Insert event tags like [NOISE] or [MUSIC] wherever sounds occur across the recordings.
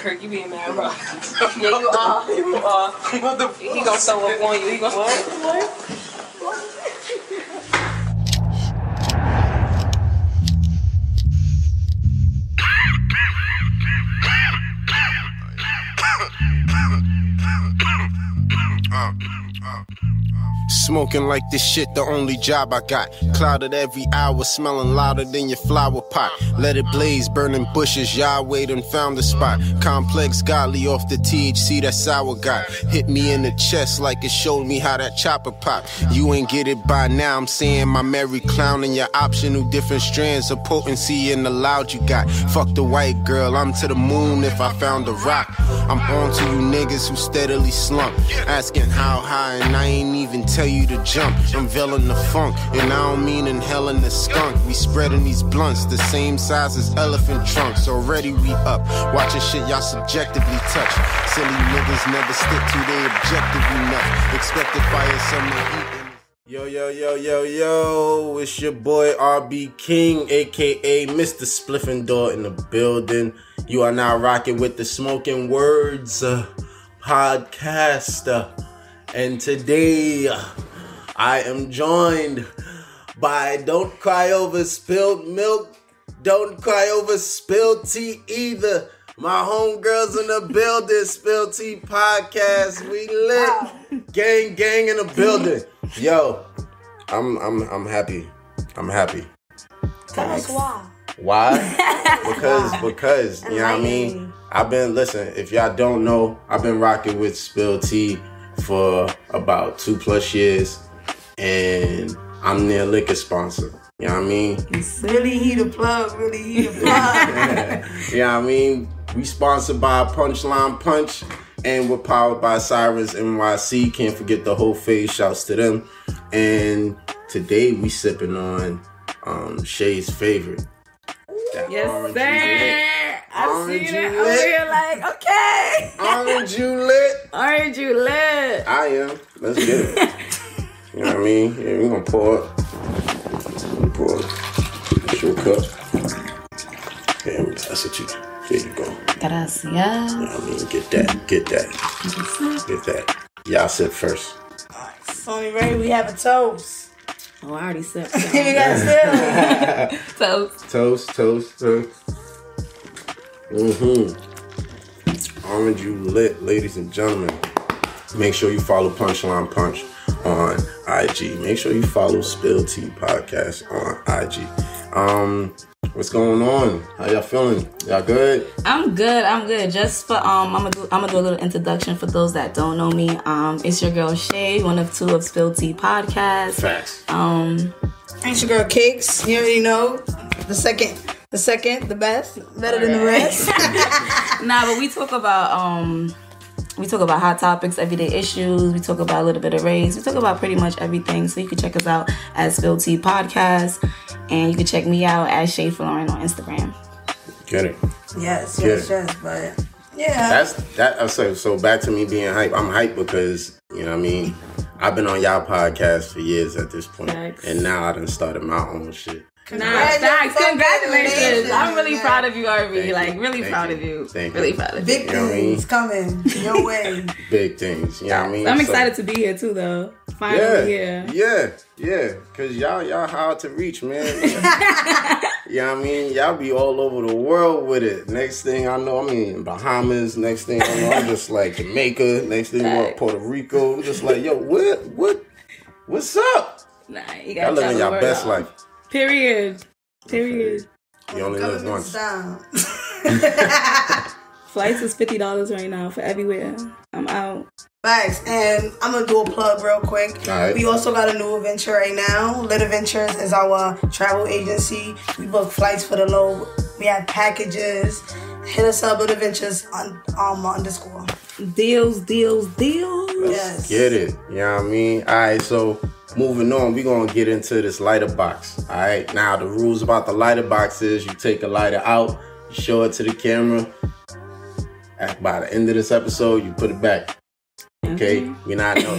Kirk, you being mad, bro. yeah, [LAUGHS] you are. You are. What the He gonna sew up on you. He gonna what? [LAUGHS] Smoking like this shit, the only job I got. Clouded every hour, smelling louder than your flower pot. Let it blaze, burning bushes, Yahweh done found the spot. Complex godly off the THC that sour got. Hit me in the chest like it showed me how that chopper pop. You ain't get it by now, I'm seeing my merry clown and your optional different strands of potency in the loud you got. Fuck the white girl, I'm to the moon if I found a rock. I'm on to you niggas who steadily slump. Asking how high, and I ain't even tell you to jump. Unveiling the funk, and I don't mean inhaling the skunk. We spreading these blunts, the same size as elephant trunks. Already we up, watching shit y'all subjectively touch. Silly niggas never stick to their objective enough. Expected fire, summer heat. Yo, yo, yo, yo, yo, it's your boy RB King, aka Mr. Spliffendor in the building. You are now rocking with the Smoking Words uh, podcast. uh, and today I am joined by Don't Cry Over Spilled Milk, Don't Cry Over Spilled Tea either. My homegirls in the building, Spill Tea Podcast. We lit. Gang, gang in the building. Yo, I'm I'm I'm happy. I'm happy. Tell us why. Why? [LAUGHS] because because you know what I mean. I've been listen. If y'all don't know, I've been rocking with Spill Tea for about two plus years, and I'm their liquor sponsor. You know what I mean? Really heat a plug, really heat [LAUGHS] a plug. you know what I mean? We sponsored by Punchline Punch, and we're powered by Sirens NYC. Can't forget the whole face. Shouts to them. And today we sipping on um, Shay's favorite. That yes, sir. Lit. I Orange seen it you over lit. here like, okay. Orange you [LAUGHS] lit. Orange you lit. I am. Let's get it. you know what I mean? Yeah, we're gonna pour it. Pour it. It's your cup. Yeah, let me pass it to you. There you go. Gracias. You know what I mean? Get that. Get that. Get that. Y'all sit first. Sonny Ray, we have a toast. Oh, I already said. you got still. Toast. Toast, toast, toast. Mm-hmm. Orange you lit, ladies and gentlemen. Make sure you follow Punchline Punch on IG. Make sure you follow Spill Tea Podcast on IG. Um, what's going on? How y'all feeling? Y'all good? I'm good. I'm good. Just for um, I'm gonna do I'm gonna do a little introduction for those that don't know me. Um, it's your girl Shay, one of two of Spill Tea podcast. Facts. Um, Ain't your girl Cakes. You already know. The second, the second, the best. Better than the rest. [LAUGHS] [LAUGHS] nah, but we talk about um, we talk about hot topics, everyday issues. We talk about a little bit of race. We talk about pretty much everything. So you can check us out as Spill Tea podcast, and you can check me out at Shay Florin on Instagram. Get it. yes, Yeah. yes, yes. But yeah. That's that. So so back to me being hype. I'm hype because you know what I mean. I've been on y'all podcast for years at this point, Facts. and now I done started my own shit. Nah, thanks. Congratulations. I'm really man. proud of you, RB. Thank like, you. really Thank proud you. of you. Thank really you. proud of you. Big You know I mean? things coming your [LAUGHS] way. Big things. You know what I mean? I'm So- excited to be here too, though. Finally Yeah, here. yeah, yeah. Cause y'all, y'all hard to reach, man. [LAUGHS] you know what I mean? Y'all be all over the world with it. Next thing I know, I mean Bahamas. Next thing I know, I'm just like Jamaica. Next thing what, Puerto Rico. I'm just like, yo, what, what, what's up? Nah, you Y'all gotta living travel your the best world. life. Period. Period. You only live Government once. style. [LAUGHS] [LAUGHS] Flights is fifty dollars right now for everywhere. I'm out. Thanks. And I'm gonna do a plug real quick. Alright. We also got a new adventure right now. Lit Adventures is our travel agency. We book flights for the low. We have packages. Hit us up with adventures on um underscore. Deals, deals, deals. Yes. Get it. You know what I mean? All right, so moving on, we're going to get into this lighter box. All right, now the rules about the lighter box is you take a lighter out, you show it to the camera. At, by the end of this episode, you put it back. Okay? Mm-hmm. We not no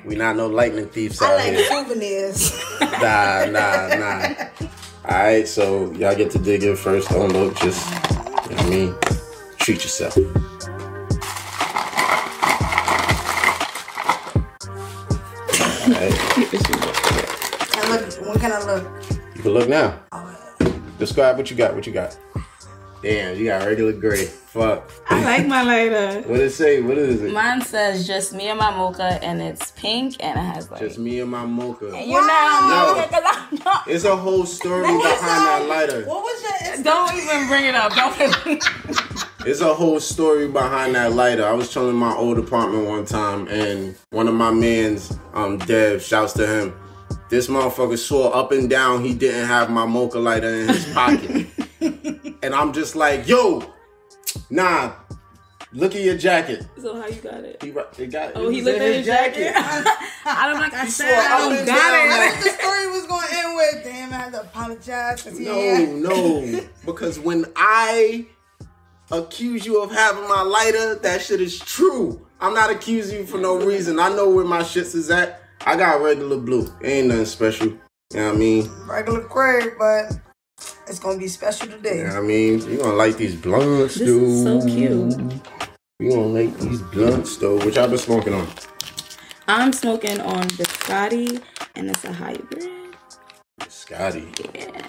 [LAUGHS] we not no lightning thieves out I like here. souvenirs. Nah, nah, nah. Alright, so y'all get to dig in first. Don't look, just you know what I mean? Treat yourself. Alright, And look, what can I look? You can look now. Alright. Describe what you got. What you got? Damn, you got regular gray. Fuck. I like my lighter. [LAUGHS] What it say? What is it? Mine says just me and my mocha, and it's pink, and it has like. Just me and my mocha. And you know, No. mocha, 'cause I'm not- It's a whole story behind that lighter. What was your Don't even bring it up. Don't. [LAUGHS] [LAUGHS] It's a whole story behind that lighter. I was chilling in my old apartment one time, and one of my mans, um, Dev, shouts to him. This motherfucker swore up and down he didn't have my mocha lighter in his pocket, [LAUGHS] and I'm just like, yo, nah, look at your jacket. so how you got it? He, ri- it got. Oh, it he looked at his jacket. [LAUGHS] I don't like I said. swore I up don't and got down it. that- the story was going to end with, damn, I had to apologize. No, ain't- no, [LAUGHS] because when I accuse you of having my lighter, that shit is true. I'm not accusing you for no reason. I know where my shits is at. I got regular blue. Ain't nothing special. You know what I mean? Regular Craig, but it's going to be special today. You know what I mean? You gonna like these blunts, This dude. is so cute. You gonna like these blunts, though. Which I've been smoking on. I'm smoking on Biscotti, and it's a hybrid. Scotty. Yeah.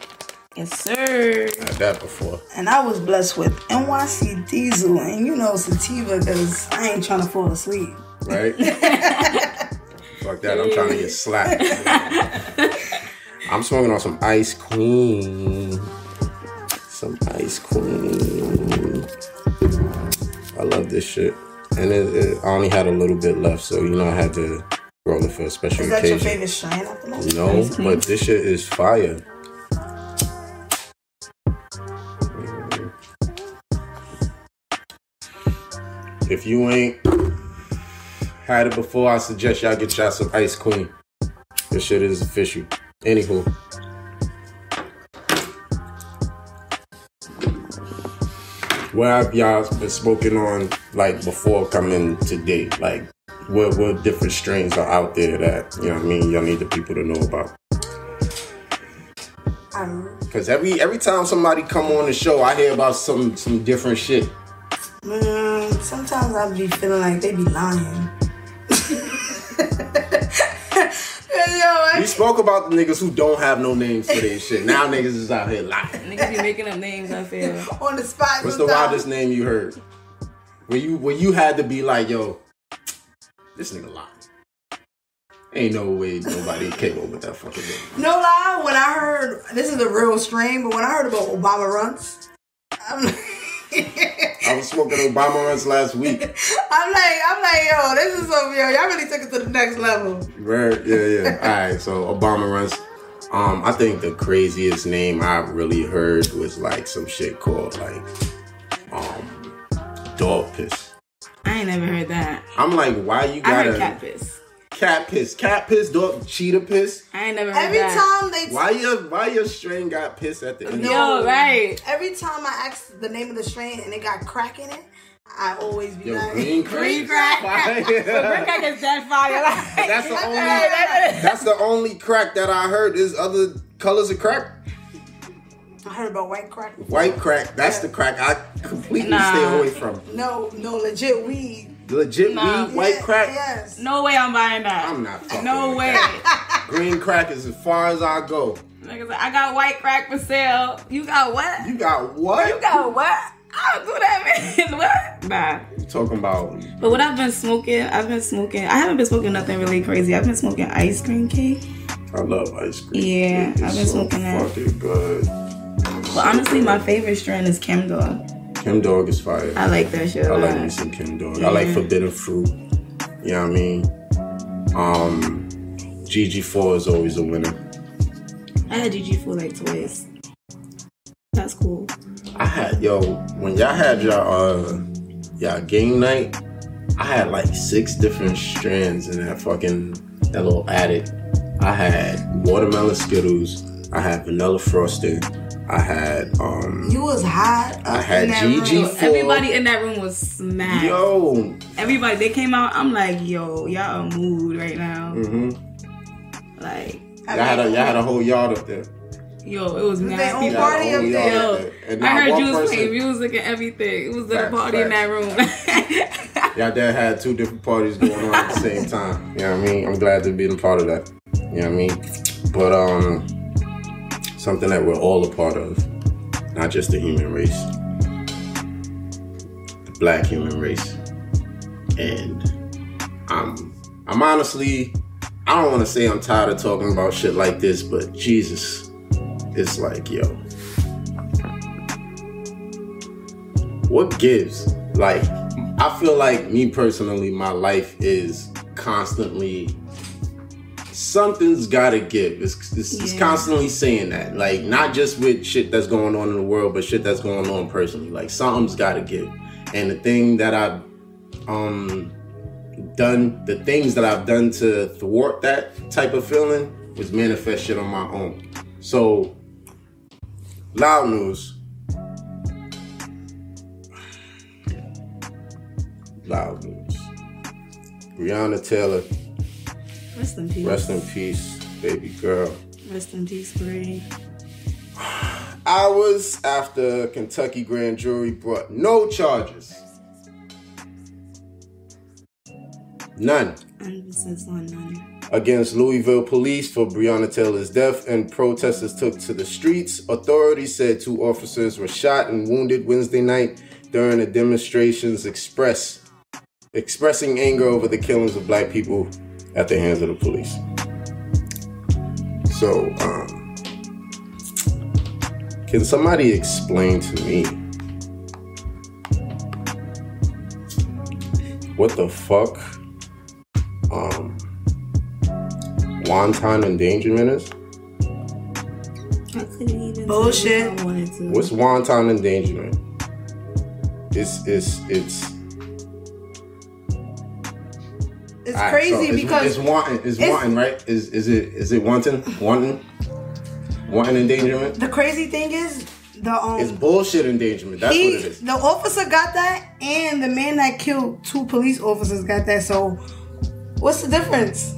Yes, sir. I had that before. And I was blessed with NYC Diesel and, you know, sativa because I ain't trying to fall asleep. right? [LAUGHS] Fuck that. I'm trying to get slapped. I'm smoking on some Ice Queen. Some Ice Queen. I love this shit. And it, it, I only had a little bit left, so you know I had to roll it for a special Is that your favorite strain at the moment? No, but this shit is fire. If you ain't had it before, I suggest y'all get y'all some Ice Queen. This shit is official. Anywho. What have y'all been smoking on like before coming today? Like what what different strains are out there that you know what I mean y'all need the people to know about? Um, Cause every every time somebody come on the show, I hear about some some different shit. mm, sometimes I be feeling like they be lying. Hey, [LAUGHS] yo, We spoke about the niggas who don't have no names for their shit. Now niggas is out here lying. Niggas be making up names. I feel. [LAUGHS] on the spot. What's the sometimes. wildest name you heard? Where you where you had to be like, yo, this nigga lying. Ain't no way nobody [LAUGHS] came up with that fucking name. No lie, when I heard this is a real strain, but when I heard about Obama runs, I'm like, I was smoking Obama runs last week. [LAUGHS] I'm like, I'm like, yo, this is so yo, y'all really took it to the next level. Right? Yeah, yeah. [LAUGHS] All right. So Obama runs. Um, I think the craziest name I really heard was like some shit called like, um, dog piss. I ain't never heard that. I'm like, why you gotta heard cat piss. Cat piss, cat piss, dog, cheetah piss? I ain't never heard Every that. time they, Why your why your strain got piss at the end? No. Yo, right. every time I ask the name of the strain and it got crack in it, I always be Yo, like, green crack. Green crack. [LAUGHS] Fire. Green crack is dead fire. [LAUGHS] Like, That's the only. That's the only crack that I heard. Is other colors of crack? I heard about white crack. White crack. That's the crack I completely Nah. stay away from. No, no, legit weed. Legit Nah. weed, white Yeah, crack. Yes. No way I'm buying that. I'm not fucking No with way. that. Green crack is as far as I go. Niggas I got white crack for sale. You got what? You got what? You got what? I don't do that, man. [LAUGHS] what? Nah. You talking about? But what I've been smoking, I've been smoking. I haven't been smoking nothing really crazy. I've been smoking ice cream cake. I love ice cream. Yeah, It's I've been so smoking that. Fucking good. But honestly, my favorite strain is Chem Dog. Chem Dog is fire. I like that show. I like me some Chem Dog. I like Forbidden Fruit. You know what I mean? Um, GG4 is always a winner. I had GG for like twice. That's cool. I had yo when y'all had y'all uh y'all game night. I had like six different strands in that fucking that little attic. I had watermelon Skittles. I had vanilla frosting. I had um You was hot. I had in that GG room. Everybody in that room was smacked. yo. Everybody, they came out. I'm like, yo, y'all a mood right now. Mm hmm Like, Y'all had a y'all had a whole yard up there. Yo, it was They mad own party up there. Yo. And I heard you was playing music and everything. It was at a Facts, party in that room. [LAUGHS] Y'all dad had two different parties going on at the same time. You know what I mean? I'm glad to be a part of that. You know what I mean? But um something that we're all a part of, not just the human race. The black human race. And I'm I'm honestly I don't want to say I'm tired of talking about shit like this, but Jesus, it's like, yo, what gives? Like, I feel like me personally, my life is constantly something's gotta give. It's, it's, it's constantly saying that. Like, not just with shit that's going on in the world, but shit that's going on personally. Like, something's gotta give. And the thing that I've um done, the things that I've done to thwart that type of feeling was manifest shit on my own. So, loud news. [SIGHS] Loud news. Breonna Taylor, Rest in peace. rest in peace, baby girl. Rest in peace, Bree. [SIGHS] Hours after Kentucky grand jury brought no charges. None. None. against Louisville police for Breonna Taylor's death, and protesters took to the streets. Authorities said two officers were shot and wounded Wednesday night during the demonstrations express expressing anger over the killings of black people at the hands of the police. So, um, can somebody explain to me what the fuck um wanton endangerment is? I couldn't even. Bullshit. I wanted to. What's wanton endangerment? It's it's it's It's alright, crazy so it's, because it's wanton it's, it's- wanton right? Is is it is it wanton wanton wanton endangerment? the crazy thing is the um It's bullshit endangerment. That's he, what it is. the officer got that, and the man that killed two police officers got that. So, what's the difference?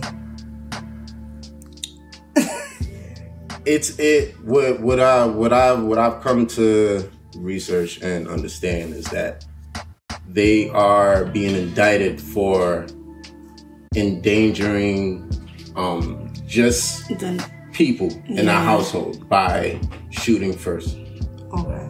[LAUGHS] It's it what what I what I what I've come to research and understand is that they are being indicted for endangering um just Done. people in a Yeah. household by shooting first. Okay.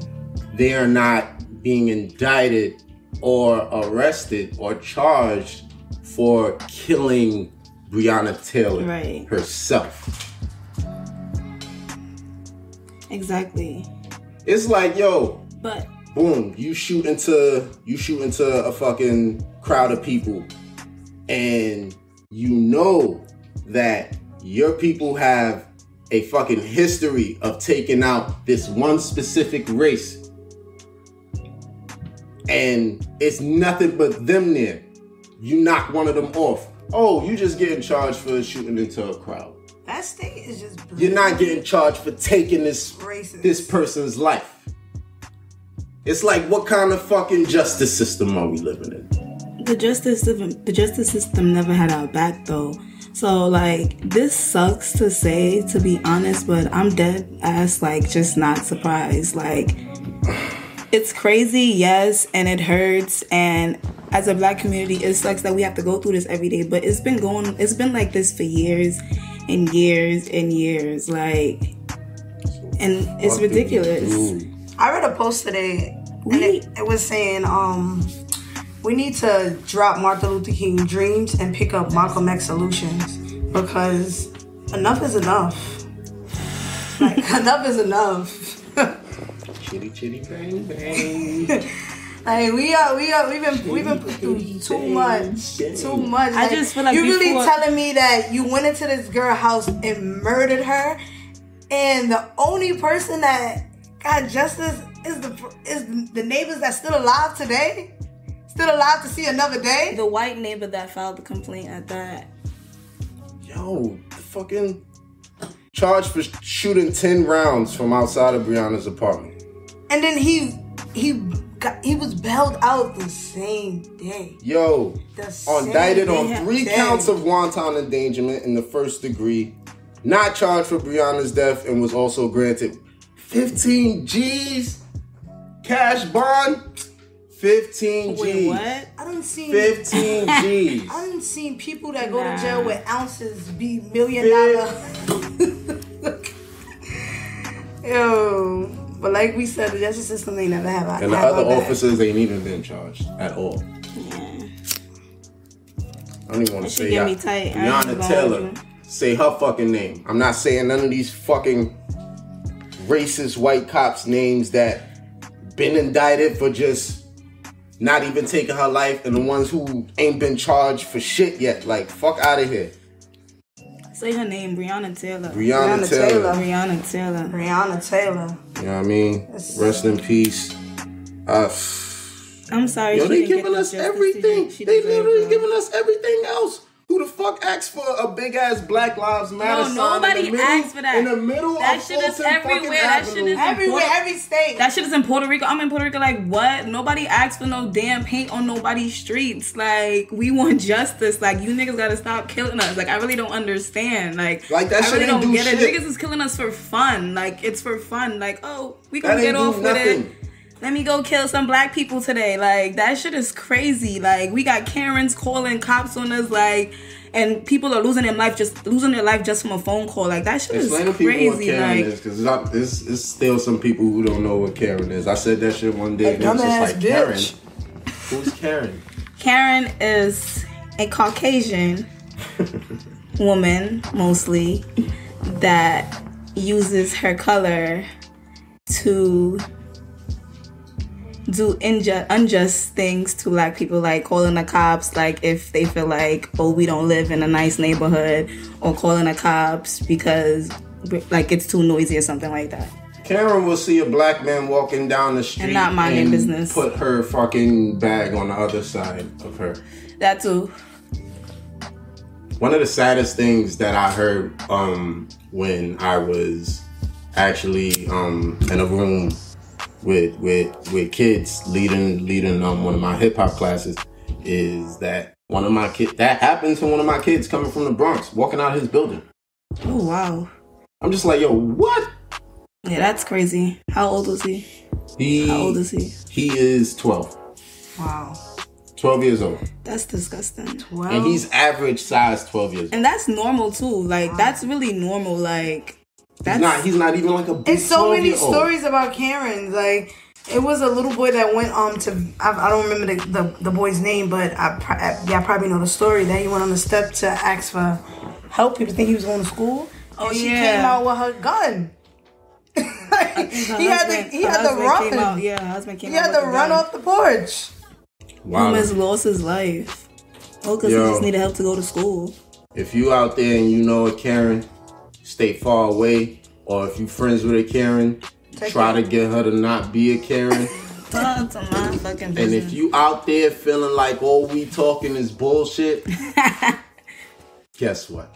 They are not being indicted or arrested or charged for killing Breonna Taylor Right. herself. Exactly. It's like, yo, But boom, you shoot into you shoot into a fucking crowd of people and you know that your people have a fucking history of taking out this one specific race and it's nothing but them there you knock one of them off oh you just getting charged for shooting into a crowd That state is just. you're not getting charged for taking this Racist. this person's life. It's like what kind of fucking justice system are we living in? The justice system, the justice system never had our back though. So like this sucks to say, to be honest, but I'm dead ass like just not surprised. Like it's crazy, yes, and it hurts. And as a black community, it sucks that we have to go through this every day. But it's been going, it's been like this for years and years and years. Like, and it's ridiculous. I read a post today, and it, it was saying, um, we need to drop Martin Luther King dreams and pick up Malcolm X solutions because enough is enough. Like [LAUGHS] enough is enough. Chitty chitty bang bang. [LAUGHS] Like we are, we are, we've been, we've been put through too much, too much. I Like, just feel like you really telling me that you went into this girl house and murdered her, and the only person that got justice is the is the neighbors that's still alive today, still alive to see another day. The white neighbor that filed the complaint at that. Yo, the fucking charged for shooting ten rounds from outside of Breonna's apartment. And then he he got he was bailed out the same day. Yo, same indicted on three Dang. counts of wanton endangerment in the first degree not charged for Breonna's death and was also granted 15 G's cash bond. 15 G's. Wait, what? I done seen 15 [LAUGHS] G's. I didn't see people that go to jail with ounces be million dollar. [LAUGHS] Yo, but like we said, the justice system ain't never have. And the have other our back. officers ain't even been charged at all. Yeah. I don't even want to say shit get y'all. me tight. Breonna Taylor. Say her fucking name. I'm not saying none of these fucking racist white cops' names that been indicted for just not even taking her life and the ones who ain't been charged for shit yet. Like, fuck out of here. Say her name, Breonna Taylor. Breonna, Breonna Taylor. Taylor. Breonna Taylor. Breonna Taylor. You know what I mean? Rest in peace. Uh, I'm sorry. Yo, she they didn't giving us everything. They deserved, literally though. giving us everything else. Who the fuck asked for a big ass Black Lives Matter No, sign nobody in the middle, asked for that. in the middle That of shit Fulton fucking everywhere. That shit Avenue? is- Everywhere, Puerto- every state. That shit is in Puerto Rico. I'm in Puerto Rico. Like what? Nobody asked for no damn paint on nobody's streets. Like we want justice. Like you niggas gotta stop killing us. Like I really don't understand. Like Like, that I shit really ain't don't do get it. Niggas is killing us for fun. Like it's for fun. Like oh we That gonna get do off with it. Let me go kill some black people today. Like that shit is crazy. Like we got Karens calling cops on us. Like. And people are losing their life just losing their life just from a phone call. Like that shit Explain to is crazy. Karen Like is, because there's, there's still some people who don't know what Karen is. I said that shit one day, and it was just like, Karen? Who's Karen? [LAUGHS] Karen is a Caucasian [LAUGHS] woman, mostly, that uses her color to do inju- unjust things to black people, like calling the cops, like if they feel like, oh, we don't live in a nice neighborhood, or calling the cops because like it's too noisy or something like that. Karen will see a black man walking down the street and not minding business. Put her fucking bag on the other side of her. That too. One of the saddest things that I heard um, when I was actually um, in a room with with with kids leading leading um, one of my hip hop classes is that one of my kids that happened to one of my kids coming from the Bronx walking out of his building. Oh wow. I'm just like, yo, what? Yeah, that's crazy. How old was he? He How old is he? he is 12. Wow. 12 years old. That's disgusting. Well, And he's average size 12 years old. And that's normal too. Like that's really normal. Like that's He's not he's not even like a big It's so many 12-year-old. stories about Karens. Like it was a little boy that went um to I, I don't remember the, the, the boy's name, but I, I yeah I probably know the story that he went on the step to ask for help. People think he was going to school. Oh, and she yeah. came out with her gun. [LAUGHS] Her he had to he had to husband Came out, run. yeah, husband came He out had to run gun. off the porch. Wow. Almost lost his life. Oh, because he just needed help to go to school. If you out there and you know a Karen, stay far away. Or if you friends with a Karen, Take try it. to get her to not be a Karen. [LAUGHS] Talk to my fucking and if you out there feeling like all we talking is bullshit, [LAUGHS] guess what?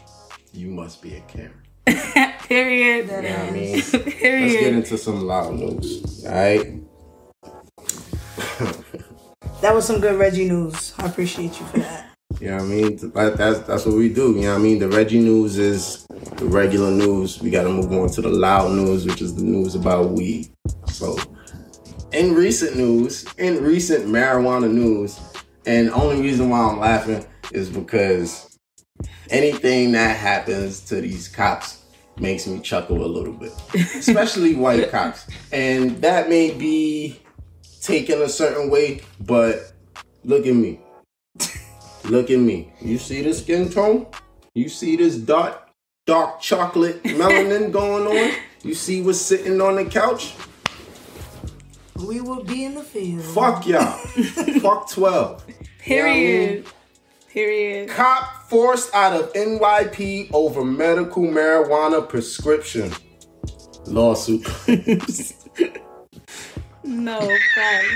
You must be a Karen. [LAUGHS] period. You know what I mean? Let's get into some loud news. Alright? That was some good Reggie news. I appreciate you for that. You know what I mean? That, that's that's what we do. You know what I mean? The Reggie news is the regular news. We got to move on to the loud news, which is the news about weed. So, in recent news, in recent marijuana news, and only reason why I'm laughing is because anything that happens to these cops makes me chuckle a little bit, [LAUGHS] especially white cops, and that may be taken a certain way, but look at me. Look at me. You see the skin tone? You see this dark, dark chocolate [LAUGHS] melanin going on? You see what's sitting on the couch? We will be in the field. Fuck y'all. [LAUGHS] Fuck 12. Period. Period. Cop forced out of NYP over medical marijuana prescription. Lawsuit. [LAUGHS] No, facts.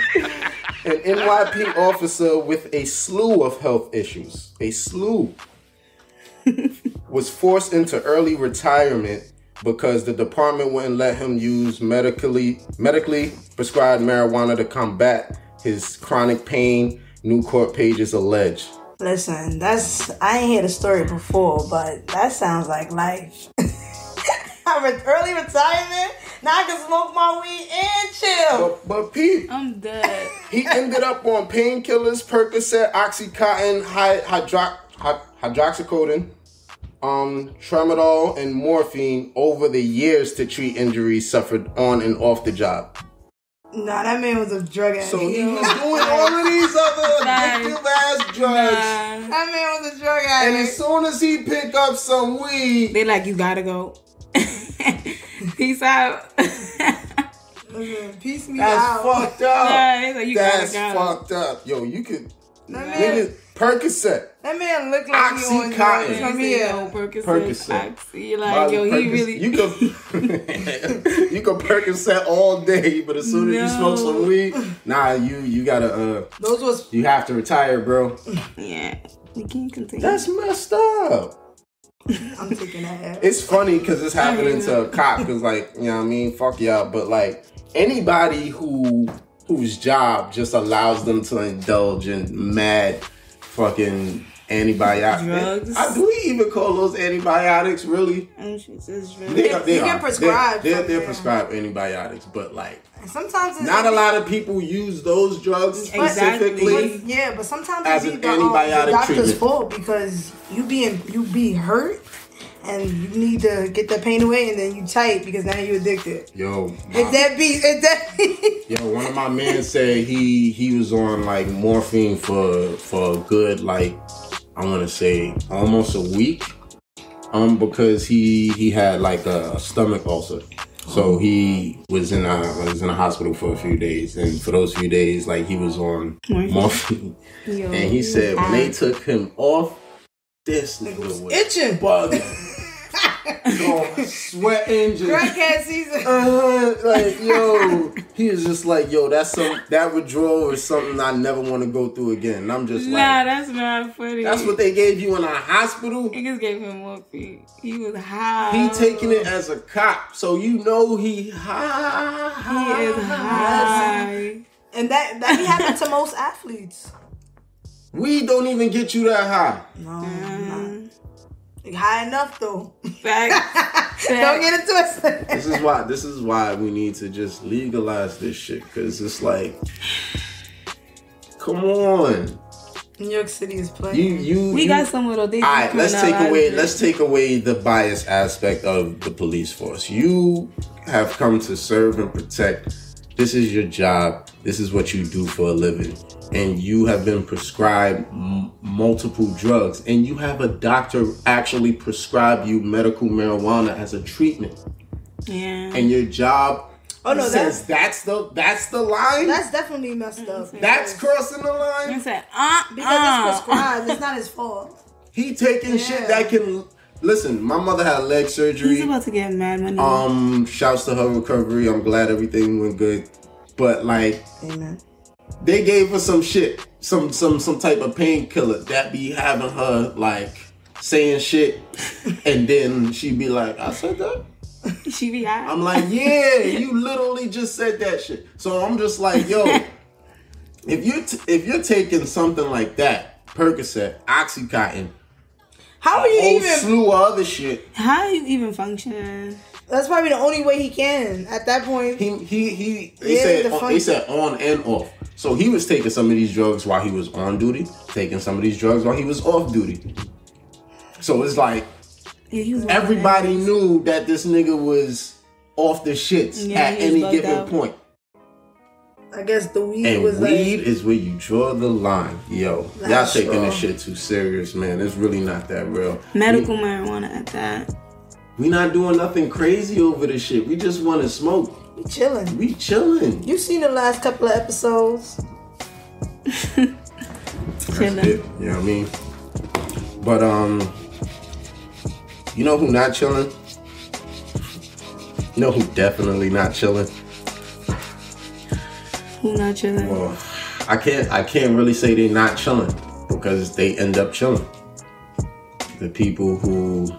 An NYP officer with a slew of health issues, a slew, was forced into early retirement because the department wouldn't let him use medically medically prescribed marijuana to combat his chronic pain. New court pages allege. Listen, that's I ain't heard the story before, but that sounds like life. [LAUGHS] early retirement. Now I can smoke my weed and chill. But, but Pete, I'm dead. he ended up on painkillers, Percocet, Oxycontin, hy- hydro- hy- hydroxycodone, um, tramadol, and morphine over the years to treat injuries suffered on and off the job. Nah, that man was a drug addict. So he was doing all of these other [LAUGHS] addictive ass drugs. Nah. that man was a drug addict. And as soon as he pick up some weed, They like you gotta go. [LAUGHS] [LAUGHS] Peace out. Listen, Piece me that's out. fucked up. Yeah, he's like, you That's go. fucked up. Yo, you could That man, nigga Percocet. that man looked like he on Oxycontin. drugs You here. yo, Percocet, Percocet. Oxy. You're like, Molly yo, he Percocet. really. You could [LAUGHS] you could Percocet all day, but as soon as you smoke some weed, nah, you you gotta uh Those was you have to retire, bro. yeah, we can't continue. That's messed up. I'm taking that. It's funny because it's happening to a cop. Because like you know what I mean, fuck y'all. But like anybody who whose job just allows them to indulge in mad fucking antibiotics. Drugs. I, do we even call those antibiotics? Really? Oh, They, are- they You get are. prescribed They're, they're, they're prescribed antibiotics, but like Sometimes not a lot of people use those drugs Exactly. specifically. But, yeah, but sometimes As it's an the, um, antibiotic the doctor's treatment. fault because you being you be hurt and you need to get that pain away and then you tight because now you're addicted. Yo, If that be if that [LAUGHS] Yo, one of my men said he he was on like morphine for for a good like I want to say almost a week, um because he he had like a stomach ulcer, so he was in a was in a hospital for a few days, and for those few days like he was on Morphine. and he said when they took him off, this nigga was itching. bugging, [LAUGHS] Yo, sweating, just Crackhead season. uh, like yo, he was just like yo. That's some that withdrawal is something I never want to go through again. And I'm just Nah, like, that's not funny. that's what they gave you in a hospital. Niggas gave him morphine. He was high. He taking it as a cop, so you know he high. He is high. And that that be happening to most athletes. We don't even get you that high. No, Mm. Not. high enough though. Facts. [LAUGHS] Don't get it twisted. This is why. This is why we need to just legalize this shit, cause it's like, come on, New York City is playing. you you. We you, got some little things. All right, let's take away let's take away the bias aspect of the police force. You have come to serve and protect. This is your job. This is what you do for a living. And you have been prescribed m- multiple drugs and you have a doctor actually prescribe you medical marijuana as a treatment. Yeah. And your job Oh, no, says that's the that's the line? That's definitely messed up. that's crossing the I line. said, uh, because uh. it's prescribed. It's not his fault. He taking shit that can listen, my mother had leg surgery. He's about to get mad money. Um, shouts to her recovery. I'm glad everything went good. But like, Amen. they gave her some shit, some some some type of painkiller that be having her like saying shit, [LAUGHS] and then she'd be like, "I said that." she be high. I'm like, "Yeah, you [LAUGHS] literally just said that shit." So I'm just like, "Yo, [LAUGHS] if you t- if you're taking something like that, Percocet, OxyContin, How are you even? slew of other shit." How are you even function? That's probably the only way he can at that point. He he he. They said the on, they said on and off. So he was taking some of these drugs while he was on duty, taking some of these drugs while he was off duty. So it's like Yeah, he was everybody knew that this nigga was off the shits Yeah, at any given out. point. I guess the weed was. And was weed like. is where you draw the line, yo. Y'all That's taking this shit too serious, man. It's really not that real. medical marijuana at that. We, we not doing nothing crazy over this shit. We just want to smoke. We chilling. We chilling. You seen the last couple of episodes? [LAUGHS] Chilling. it. You know what I mean? But um, you know who not chilling? You know who definitely not chilling? Who not chilling? Well, I can't I can't really say they're not chilling because they end up chilling. The people who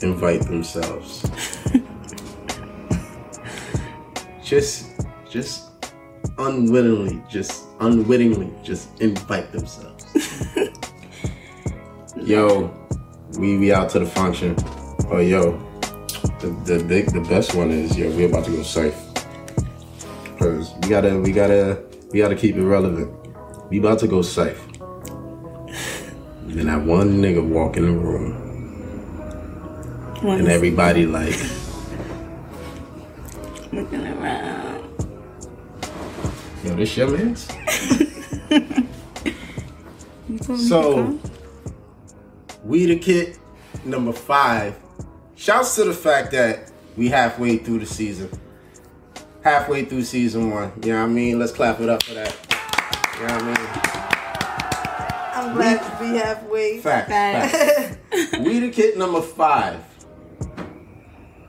invite themselves. [LAUGHS] just just unwittingly, just unwittingly just invite themselves. [LAUGHS] yo, we we out to the function. Oh yo, The, the big, the best one is yo. We're about to go safe. Cause we gotta, we gotta, we gotta keep it relevant. We about to go safe. And then that one nigga walk in the room, and everybody like, looking around. yo, this your man's. [LAUGHS] You told So, come? we the kid number five. Shouts to the fact that we halfway through the season. Halfway through season one. You know what I mean? Let's clap it up for that. You know what I mean? I'm glad to be halfway. mean? Fact. Facts. [LAUGHS] we the kid number five.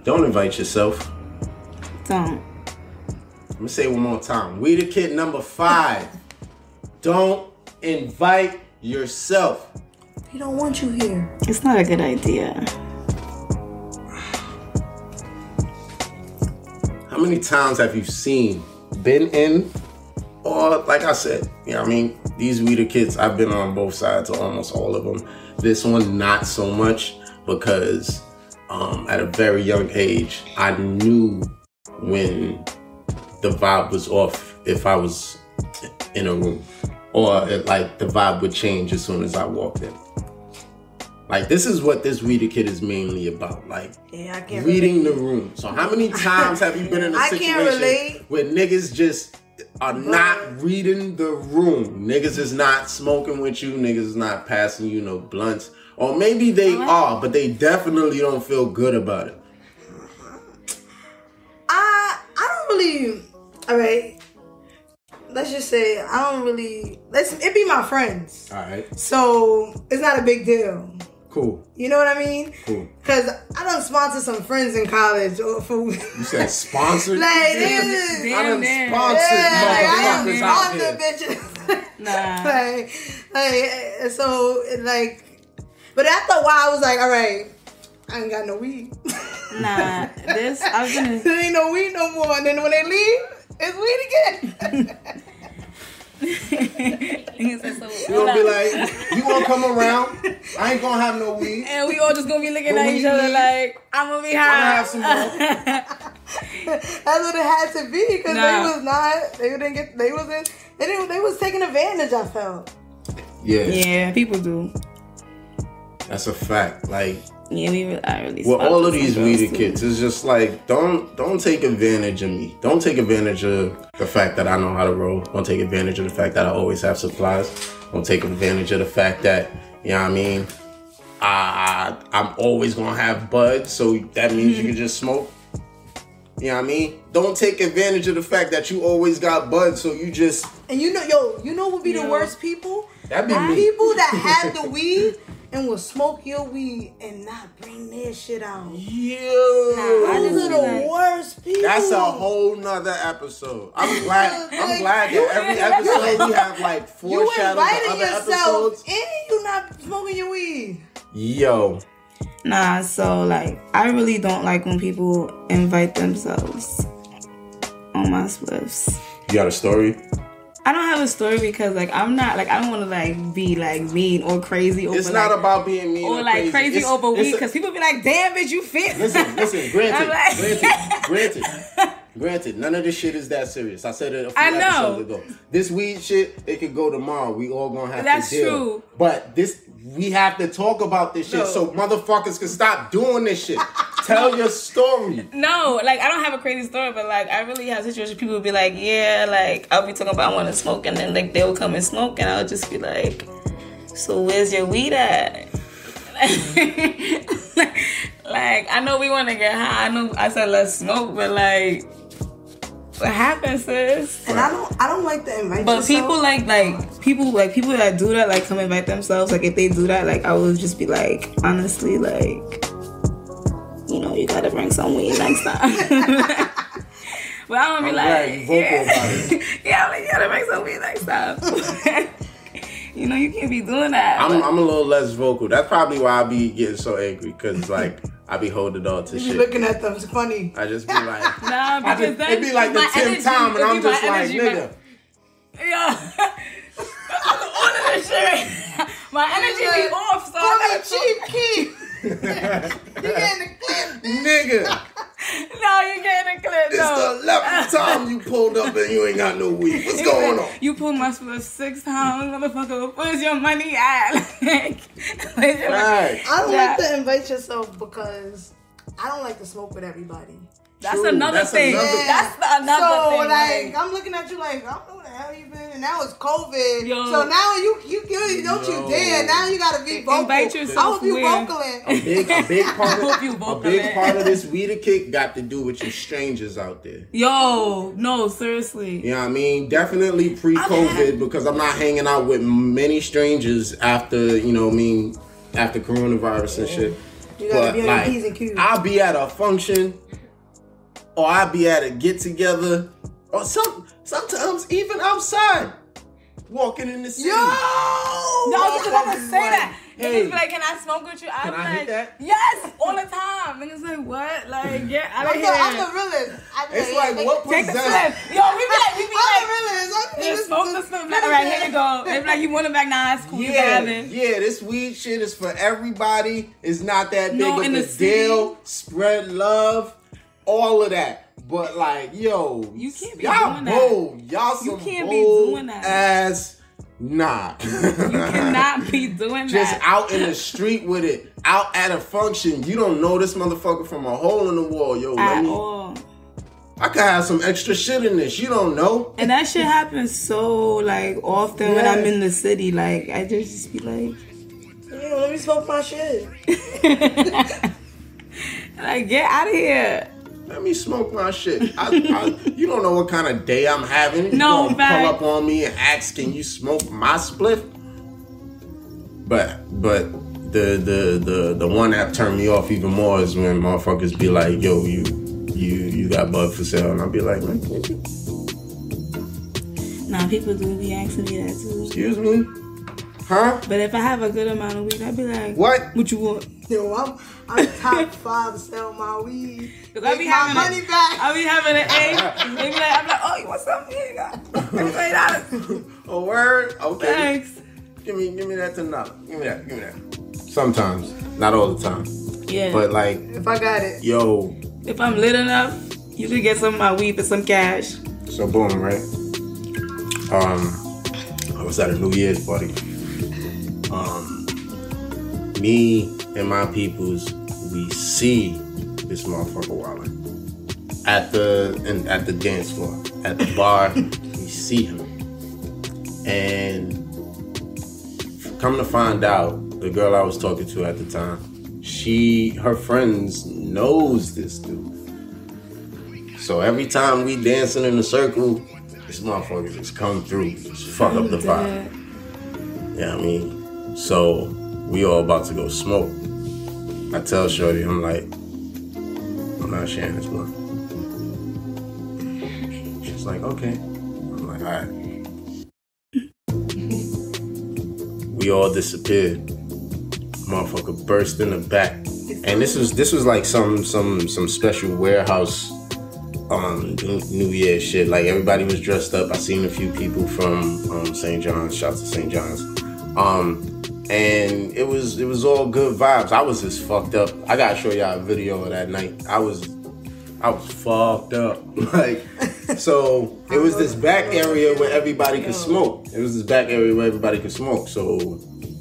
Don't invite yourself. Don't. I'm gonna say it one more time. We the kid number five. Don't invite yourself. We don't want you here. It's not a good idea. How many times have you seen, been in, or like I said, you know what I mean? These weeder kids, I've been on both sides of almost all of them. This one, not so much because um, at a very young age, I knew when the vibe was off if I was in a room, or it, like the vibe would change as soon as I walked in. Like this is what this reader kid is mainly about. Like Yeah, I can't reading relate. the room. So how many times have you been in a [LAUGHS] I situation where niggas just are not reading the room? Niggas is not smoking with you. Niggas is not passing you no blunts. Or maybe they uh-huh. are, but they definitely don't feel good about it. I I don't really. All right. Let's just say I don't really. Let's it be my friends. All right, So it's not a big deal. Cool, You know what I mean? cool. Cause I done sponsored some friends in college for You said sponsored. like I done damn. sponsored Yeah, like, I done sponsored here. bitches. Nah. [LAUGHS] like, like, so like, but after a while, I was like, all right, I ain't got no weed. Nah. This I've been in there ain't no weed no more. And then when they leave, it's weed again. [LAUGHS] He said, so, You gonna be like, you gonna come around? I ain't gonna have no weed. and we all just gonna be looking But at each other like, I'm gonna be high. I'm high. gonna have some more. [LAUGHS] That's what it had to be because Nah. they was not. They didn't get. They wasn't. They didn't. They was taking advantage. I felt. Yeah, Yeah, people do. that's a fact. Like. Yeah, we really, I really. with all of these some weedy too. kids, it's just like don't don't take advantage of me. Don't take advantage of the fact that I know how to roll. Don't take advantage of the fact that I always have supplies. Don't take advantage of the fact that you know what I mean. I I'm always gonna have bud, so that means you can just smoke. You know what I mean? Don't take advantage of the fact that you always got bud, so you just And you know, yo, you know what would be the Yo. worst people? That'd be me. People that have the weed and will smoke your weed and not bring their shit out. Yeah. I Those are be the like- worst people. That's a whole nother episode. I'm glad. [LAUGHS] I'm glad that every [LAUGHS] episode we have like You foreshadows of inviting other yourself episodes. and you not smoking your weed. Yo, Nah, so like I really don't like when people invite themselves on my spliffs. you got a story? I don't have a story because like I'm not like I don't want to like be like mean or crazy over It's not like, about being mean or or, like crazy It's- over weed because people be like, damn bitch, you fit. Listen, listen. [LAUGHS] Granted, like- granted, [LAUGHS] granted, granted. None of this shit is that serious. I said it a few I know. episodes ago. This weed shit, it could go tomorrow. We all gonna have That's to deal. That's true. But this, we have to talk about this shit No. so motherfuckers can stop doing this shit. [LAUGHS] Tell your story. No, like I don't have a crazy story, but like I really have situations. People would be like, yeah, like I'll be talking about I want to smoke, and then like they will come and smoke, and I'll just be like, so where's your weed at? [LAUGHS] like I know we want to get high. I know I said let's smoke, but like, what happens, sis? And I don't I don't like to invite But yourself. people like like people like people that do that like come invite themselves. Like if they do that, like I would just be like, honestly, like you know, you gotta bring some weed next time. [LAUGHS] but I don't be I'm like, glad you vocal yeah, about it. [LAUGHS] yeah, I'm like, you gotta bring some weed next time. [LAUGHS] you know, you can't be doing that. I'm, I'm a little less vocal. That's probably why I be getting so angry because like I be holding on to you be shit. looking at them. It's funny. I just be like, nah, I because just, then it be like the my Tim energy- Tom, and I'm just like, energy, my- nigga. Yeah. All of this shit. My energy be off, so I Call me gotta Chief Keef. [LAUGHS] you getting the clip. nigga. [LAUGHS] No, you getting a clip. It's No. the eleventh time you pulled up and you ain't got no weed. What's going on? You pulled my split six times, motherfucker. Where's your money at? [LAUGHS] Like, where's your money? Right. I don't Yeah. like to invite yourself because I don't like to smoke with everybody. That's True, another that's thing. another- That's the, another so thing. like, like- I'm looking at you like I don't know where the hell you been, and now it's COVID. Yo. So now you you you don't Yo. you dare. Now you gotta be vocal. Invite I hope you where? vocaling. Big, a big part you of a big part of this weed kick got to do with you strangers out there. Yo, no, seriously. You know what I mean? Definitely pre-COVID because I'm not hanging out with many strangers after you know I mean after coronavirus and shit. You gotta But be on your like, P's and Q's. I'll be at a function, or I'll be at a get together, or some sometimes even outside, walking in the city. Yo, No, I was about to say that. Hey. Niggas be like, can I smoke with you? I'm Can I like, hit that? yes, all the time. Niggas like, what? Like, yeah, out of I'm the, here. I'm the realest. I be It's like yeah, what Take the possessed? slip. Yo, we be like, we be I'm like, the realest. I'm the yeah, realest. smoke the slip. Like, all right, here you go. They be like, you want it back? Nah, it's cool. You can Yeah, have it. yeah, this weed shit is for everybody. It's not that big No, of in a the city- deal. Spread love, all of that. But like, yo, You can't be y'all doing that. bold. Y'all You some can't be doing that. Ass, nah. You cannot be [LAUGHS] doing Just that. Just out in the street with it, out at a function. You don't know this motherfucker from a hole in the wall, yo. let At me, all. I could have some extra shit in this. You don't know. And that shit happens so like often when I'm in the city. Like I just, just be like, Yo, let me smoke my shit. [LAUGHS] like get out of here. Let me smoke my shit. I, I, you don't know what kind of day I'm having. You No, fact. pull up on me and ask, "Can you smoke my spliff?" But but the the the the one that turned me off even more is when motherfuckers be like, "Yo, you you you got bud for sale," and I'll be like, "Man, Nah, people do be asking me that too. excuse me, huh? But if I have a good amount of weed, I'd be like, What? What you want? Yo, I'm I'm top five sell my weed. Cause I be Make my having money a, back. I be having an A. They be like, I'm like, oh, you want something? Here you go. [LAUGHS] Twenty dollars. A word? Okay. Thanks. Give me give me that tonight. Give me that. Give me that. Sometimes, not all the time, Yeah. but like, if I got it. yo, if I'm lit enough, you could get some of my weed for some cash. So boom, right? Um, I was at a New Year's party. Um, me and my peoples, we see this motherfucker wildin' at the and at the dance floor, at the bar. [LAUGHS] we see him, and come to find out, the girl I was talking to at the time, she her friends knows this dude. So every time we dancing in a circle, this motherfucker just come through, just fuck up the vibe. Yeah, I mean, so we all about to go smoke. I tell Shorty, I'm like, I'm not sharing this one. She's like, okay. I'm like, all right. We all disappeared. Motherfucker burst in the back, and this was this was like some some some special warehouse um New Year shit. Like everybody was dressed up. I seen a few people from um St. John's. Shouts to St. John's. Um and it was it was all good vibes. I was just fucked up. I gotta show y'all a video of that night. I was I was fucked up. [LAUGHS] Like so it was this back area where everybody could smoke. It was this back area where everybody could smoke. So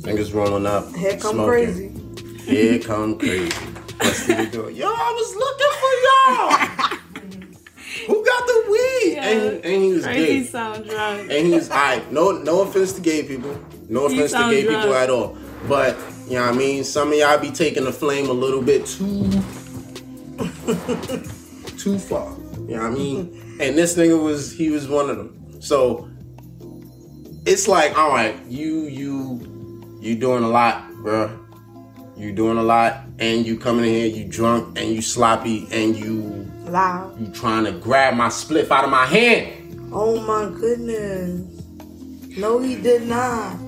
niggas rolling up. Here come smoking. crazy. Here come crazy. What's the door? Yo, I was looking for y'all. Who got the weed? And, and he was Crazy gay. sound drunk. And he was alright. No, no offense to gay people. No offense to sound gay drunk. people at all. But you know what I mean. Some of y'all be taking the flame a little bit too, [LAUGHS] too far. You know what I mean. And this nigga was he was one of them. So it's like, all right, you you you doing a lot, bruh. You doing a lot, and you coming in here, you drunk, and you sloppy, and you Loud. you trying to grab my spliff out of my hand. Oh my goodness. No, he did not.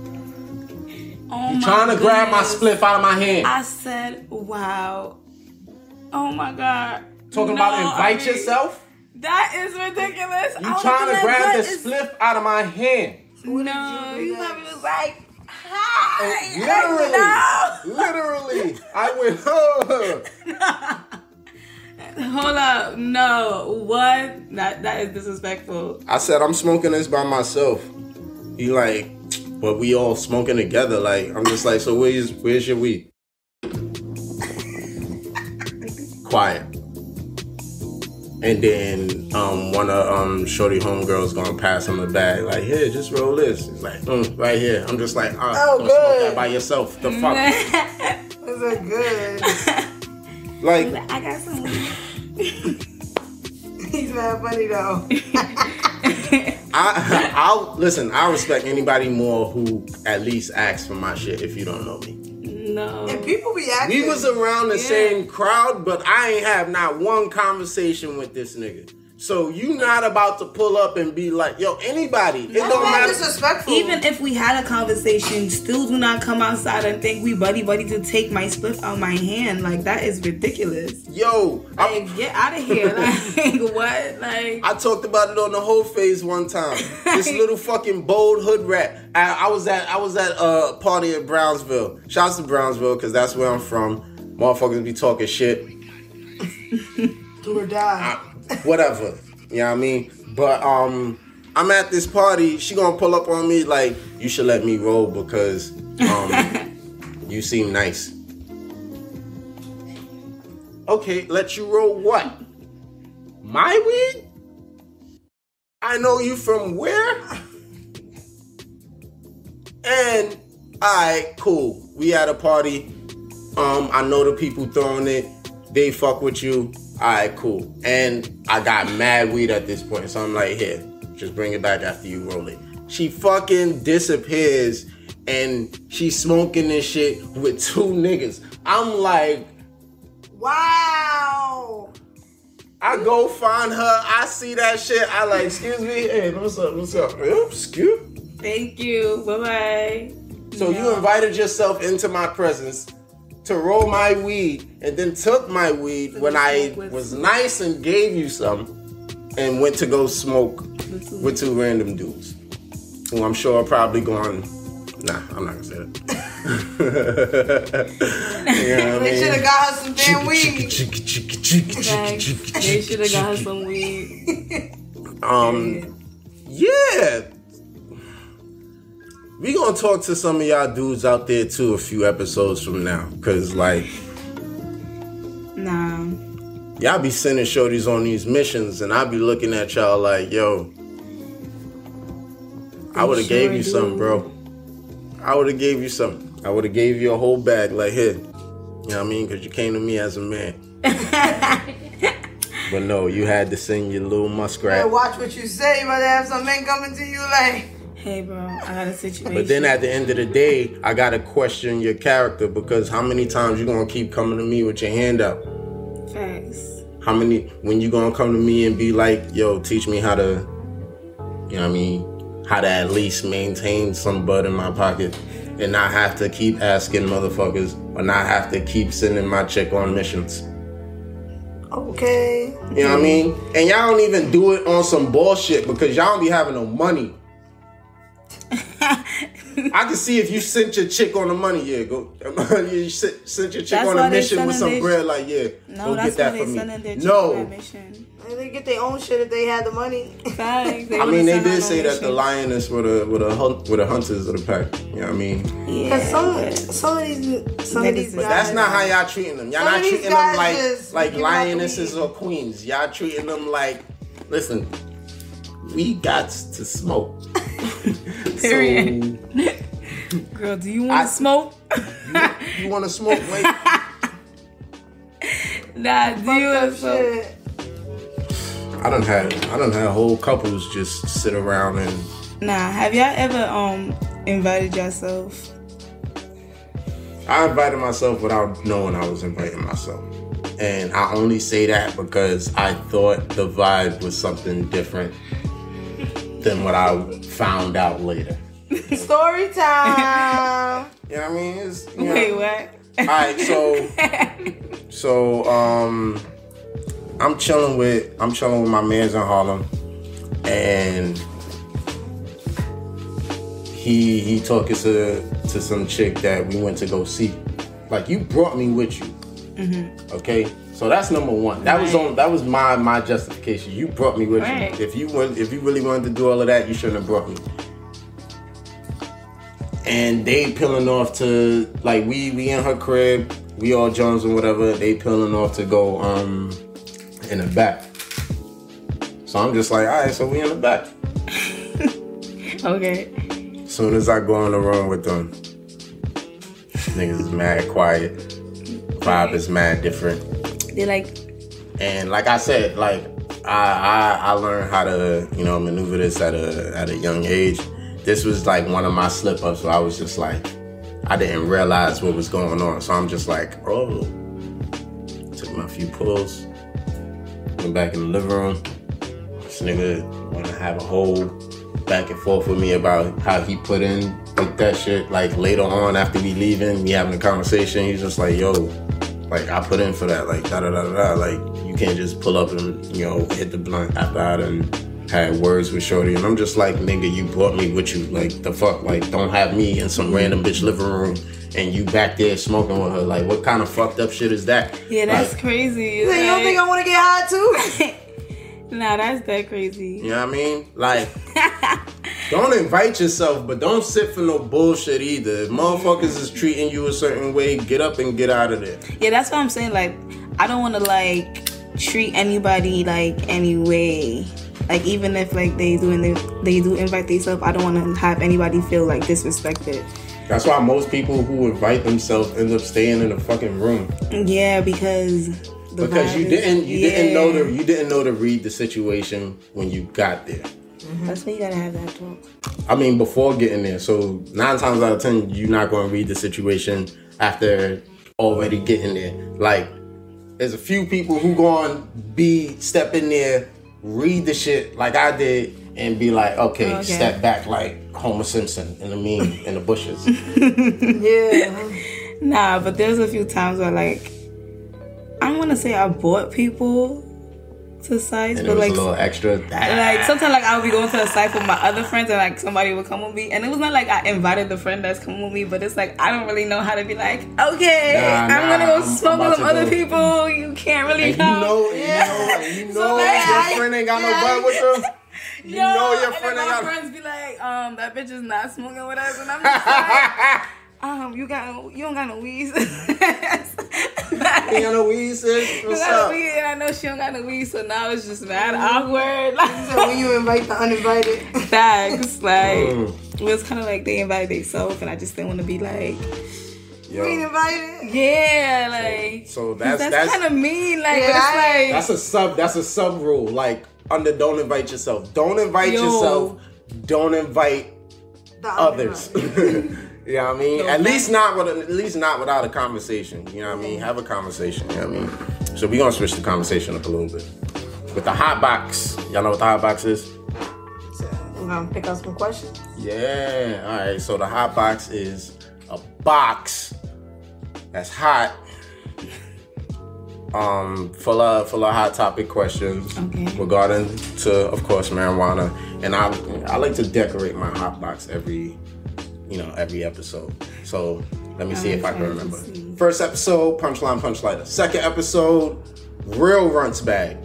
Oh You my trying to grab my spliff out of my hand. I said, wow. Oh my god. Talking No, about invite I mean, yourself. That is ridiculous. You trying to grab the spliff out of my hand. No, you you do probably like, oh, hi. Literally, No. literally, [LAUGHS] I went. Oh. [LAUGHS] Hold up. No. What? That that is disrespectful. I said I'm smoking this by myself. He like, but we all smoking together. Like I'm just like, so where's where's your weed? Quiet. And then um, one of um, Shorty homegirls gonna pass him a bag. Like, here, just roll this. He's like, mm, right here. I'm just like, oh, Oh, don't smoke good. that by yourself. The fuck. [LAUGHS] Is it good? [LAUGHS] like, I got some. [LAUGHS] He's mad funny though. I, [LAUGHS] I'll listen. I respect anybody more who at least asks for my shit. If you don't know me. No. And people be acting. We was around the Yeah. same crowd, but I ain't have not one conversation with this nigga. So you not about to pull up and be like, yo, anybody. It That's don't matter. disrespectful. Even if we had a conversation, still do not come outside and think we buddy buddy to take my spliff out my hand. Like that is ridiculous. Yo, I, Like get out of here. [LAUGHS] Like what? Like I talked about it on the whole phase one time. This [LAUGHS] little fucking bold hood rat. I, I was at I was at a party at Brownsville. Shouts to Brownsville because that's where I'm from. Motherfuckers be talking shit. do or die. Whatever. You know what I mean? But um I'm at this party, she gonna pull up on me like, you should let me roll because um [LAUGHS] you seem nice. Okay, let you roll what? My weed? I know you from where? And alright, cool. We at a party. Um, I know the people throwing it. They fuck with you. Alright, cool. And I got mad weed at this point, so I'm like, here, just bring it back after you roll it. She fucking disappears and she's smoking this shit with two niggas. I'm like, Wow. I go find her, I see that shit, I like, excuse me, hey, what's up, what's up? Excuse. thank you. Bye bye. So you invited yourself into my presence to roll my weed and then took my weed when I was nice and gave you some and went to go smoke with two random dudes who I'm sure are probably going, nah, I'm not gonna say that. [LAUGHS] you know I They should have got her some damn weed. They should have got her some weed. Um, yeah. We gonna talk to some of y'all dudes out there too a few episodes from now, cause like Nah. y'all be sending shorties on these missions, and I be looking at y'all like, yo, I would have sure gave you do. something, bro. I would have gave you something. I would have gave you a whole bag, like here. You know what I mean? Cause you came to me as a man. [LAUGHS] but no, you had to send your little muskrat. Better watch what you say. You better have some men coming to you like, Hey, bro. I got a situation. But then at the end of the day, I gotta question your character because how many times you gonna keep coming to me with your hand out? Facts. How many when you gonna come to me and be like, yo, teach me how to, you know what I mean, how to at least maintain some bud in my pocket and not have to keep asking motherfuckers or not have to keep sending my chick on missions. okay. You know what I mean? And y'all don't even do it on some bullshit because y'all don't be having no money. I can see if you sent your chick on the money, yeah, go. [LAUGHS] you sent, sent your chick That's on a mission with some sending bread, like, yeah, No, go that's get why that they for me. sending their children on No, mission. They get their own shit if they had the money. Facts. They I mean they did say a that the mission. lioness were the were the hunt were the hunters of the pack. You know what I mean? Yeah. Cause some some of these some of these is- guys. That's not how y'all treating them. Y'all Some not treating them like like give out the lionesses or queens. Y'all treating them like, listen, we got to smoke. [LAUGHS] Period. So, Girl, do you want to smoke? you want to smoke? [LAUGHS] Wait. nah, do you want to smoke? I don't have I don't have whole couples just sit around and Nah, have y'all ever um invited yourself? I invited myself without knowing I was inviting myself. And I only say that because I thought the vibe was something different than what I found out later. [LAUGHS] Story time. [LAUGHS] You know what I mean? It's, you know. Wait, what? All right, so [LAUGHS] so um, I'm chilling with I'm chilling with my man's in Harlem, and he he talking to to some chick that we went to go see. Like you brought me with you, okay? So that's number one. That was on. That was my my justification. You brought me with Right. you. If you want, if you really wanted to do all of that, you shouldn't have brought me. And they peeling off to like we we in her crib, we all Jones and whatever. They peeling off to go um in the back. So I'm just like, all right, so we in the back. [LAUGHS] Okay. Soon as I go in the room with them, niggas is mad quiet. Vibe is mad different. They like And like I said, like I, I I learned how to you know maneuver this at a at a young age. This was like one of my slip ups. So I was just like, I didn't realize what was going on. So I'm just like, oh, took my few pulls, went back in the living room. This nigga wanna have a whole back and forth with me about how he put in like that shit. Like later on after we leaving, we having a conversation. He's just like, yo, like I put in for that, like da da da da. Like you can't just pull up and you know hit the blunt after I done had words with Shorty, and I'm just like, nigga, you brought me with you, like the fuck, like don't have me in some random bitch living room and you back there smoking with her. Like what kind of fucked up shit is that? Yeah, that's Like, crazy. You don't think I want to get high too? [LAUGHS] Nah, that's that crazy. You know what I mean? Like, [LAUGHS] don't invite yourself, but don't sit for no bullshit either. If motherfuckers is treating you a certain way, get up and get out of there. Yeah, that's what I'm saying. Like, I don't want to like treat anybody like any way. Like, even if like they do and they, they do invite themselves, I don't want to have anybody feel like disrespected. That's why most people who invite themselves end up staying in a fucking room Yeah, because the because you didn't you didn't know Yeah. to you didn't know to read the situation when you got there. Mm-hmm. That's why you gotta have that talk. I mean, before getting there. So nine times out of ten, you're not going to read the situation after already getting there. Like, there's a few people who going to be step in there, read the shit like I did, and be like, okay, Okay. step back like Homer Simpson in the meme in the bushes. [LAUGHS] Yeah. Nah, but there's a few times where like I don't want to say I bought people to sites, And it but was like a little extra. like sometimes like I would be going to a site with my other friends and like somebody would come with me and it was not like I invited the friend that's coming with me but it's like I don't really know how to be like okay Nah, I'm gonna go smoke with some other go. people you can't really and you know, and you know, you [LAUGHS] know like, your friend ain't got no butt with them. [LAUGHS] You Yo, know your and friend then ain't my got. friends be like um that bitch is not smoking with us and I'm just like [LAUGHS] um you got you don't got no weed Ain't got no weed, sis. [LAUGHS] You What's got up? weed, and I know she don't got no weed, so now it's just mad awkward. So when you invite the uninvited, [LAUGHS] Facts, like Mm. it was kind of like they invited themselves, and I just didn't want to be like, you ain't Yo, invited. yeah, like so that's that's, that's kind of mean, like, Yeah, it's like, That's a sub. That's a sub rule. Like under, don't invite yourself. Don't invite Yo. yourself. Don't invite The others. [LAUGHS] you know what I mean? At least not with. At least not without a conversation. You know what I mean? Have a conversation. You know what I mean? So we're gonna switch the conversation up a little bit with the hot box. Y'all know what the hot box is? I'm gonna pick out some questions. Yeah. All right. So the hot box is a box that's hot. Um, full of full of hot topic questions Okay. regarding to, of course, marijuana. And I I like to decorate my hot box every, you know, every episode. So let me see if I can remember. First episode, punchline, punchline. Second episode, real Runtz bag.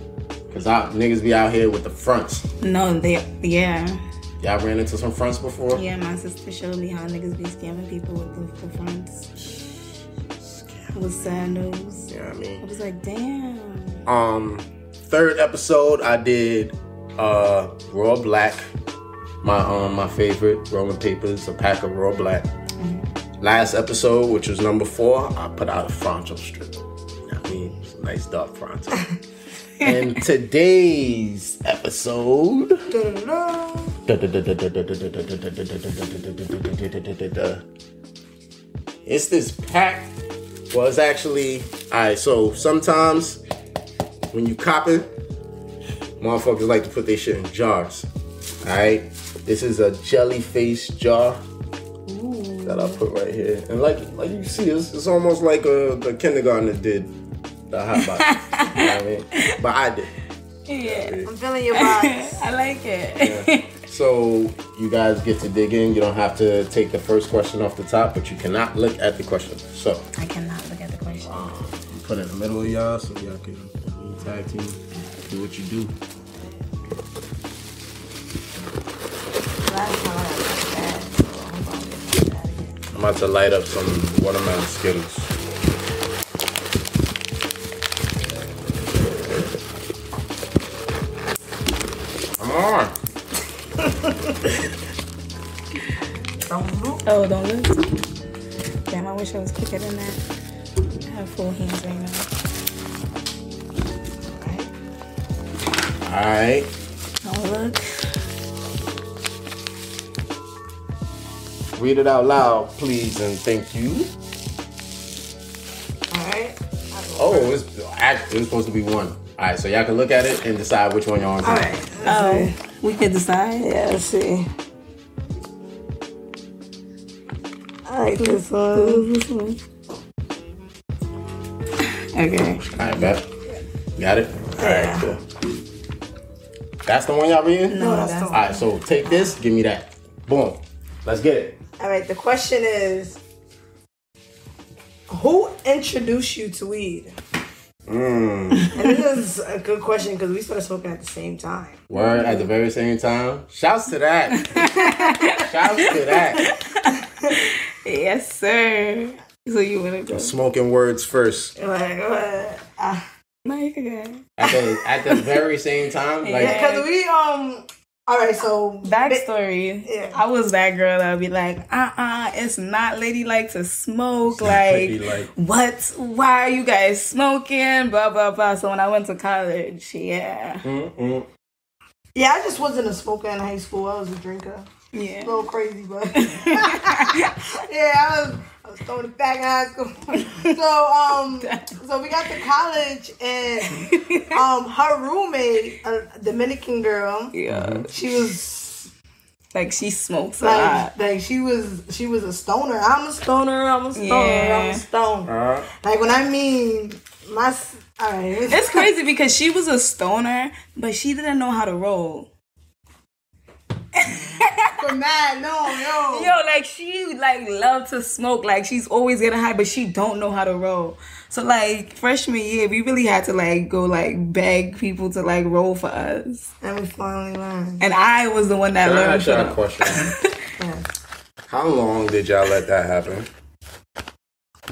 Cause I niggas be out here with the fronts. no, they, yeah, Y'all ran into some fronts before? yeah. My sister showed me how niggas be scamming people with the, the fronts with sandals. You know what I mean? I was like, damn. Um, third episode I did uh raw black, my um my favorite rolling papers, a pack of raw black. Last episode, which was number four, I put out a fronto strip. You know what I mean? Nice dark fronto. [LAUGHS] and today's episode. It's this pack. Well, it's actually alright. So sometimes when you cop it, motherfuckers like to put their shit in jars. Alright, this is a jelly face jar that I put right here, and like like you see, it's, it's almost like a, the kindergartner did the hot box. you know what I mean? [LAUGHS] But I did. Yeah, I'm feeling your box. [LAUGHS] I like it. Yeah. So you guys get to dig in. You don't have to take the first question off the top, but you cannot look at the question. So I cannot look at the question. you put it in the middle of y'all so y'all can tag team, do what you do. I'm gonna get that again. I'm about to light up some watermelon Skittles. Come on. Don't [LAUGHS] look. Oh, don't look. Damn, I wish I was quicker than that. I have full hands right now. Alright. Don't look. Read it out loud, please, and thank you. Alright. Oh, it's act- it's supposed to be one. Alright, so y'all can look at it and decide which one y'all want. Alright. Oh, we can decide. Yeah, let's see. Alright, this one. This one. Okay. Alright, bet. Got it? Yeah. Alright, cool. That's the one y'all reading? No, that's the one. Alright, so take this, give me that. Boom. Let's get it. Alright, the question is Who introduced you to weed? Mmm. And this is a good question because we started smoking at the same time. Word at the very same time. Shouts to that. [LAUGHS] Shouts to that. Yes, sir. So you wanna go? Smoking words first. Like, what? Uh, No, you can go. At the at the very same time. Like Yeah. Because we, um, alright, so. Backstory. Yeah. I was that girl that would be like, uh uh it's not ladylike to smoke. Like, ladylike. what? Why are you guys smoking? Blah, blah, blah. So when I went to college, yeah. Mm-mm. Yeah, I just wasn't a smoker in high school. I was a drinker. Yeah. A little crazy, but. [LAUGHS] [LAUGHS] yeah, I was. I was throwing it back in high school. [LAUGHS] so um, so we got to college and um, her roommate, a Dominican girl, Yeah. she was Like, she smokes a lot. like, like she was she was a stoner. I'm a stoner. I'm a stoner. I'm Yeah. a stoner. Uh, Like when I mean my, all right, It's crazy because she was a stoner, but she didn't know how to roll. For mad. No, yo, Yo, like she like love to smoke. Like she's always getting high, but she don't know how to roll. So like freshman year, we really had to like go like beg people to like roll for us. and we finally learned. And I was the one that can I learned. ask y'all a question? [LAUGHS] Yeah. How long did y'all let that happen?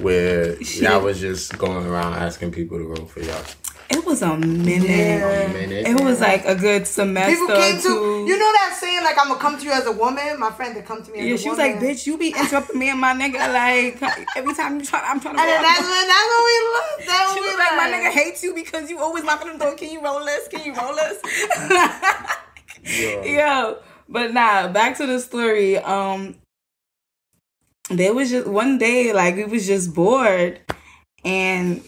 Where She- y'all was just going around asking people to roll for y'all. It was a minute. Yeah. A minute. It was like a good semester. People came to you know that saying like I'm gonna come to you as a woman. My friend that come to me as Yeah, a she was woman. like, "Bitch, you be interrupting me and my nigga like every time you try. I'm trying to." And roll, then I'm that's going- when that's when we look. That's She when was we like, my nigga hates you because you always knocking on the door. Can you roll this? Can you roll this? Yo. [LAUGHS] Yo, but nah, back to the story. Um, there was just one day, like we was just bored, and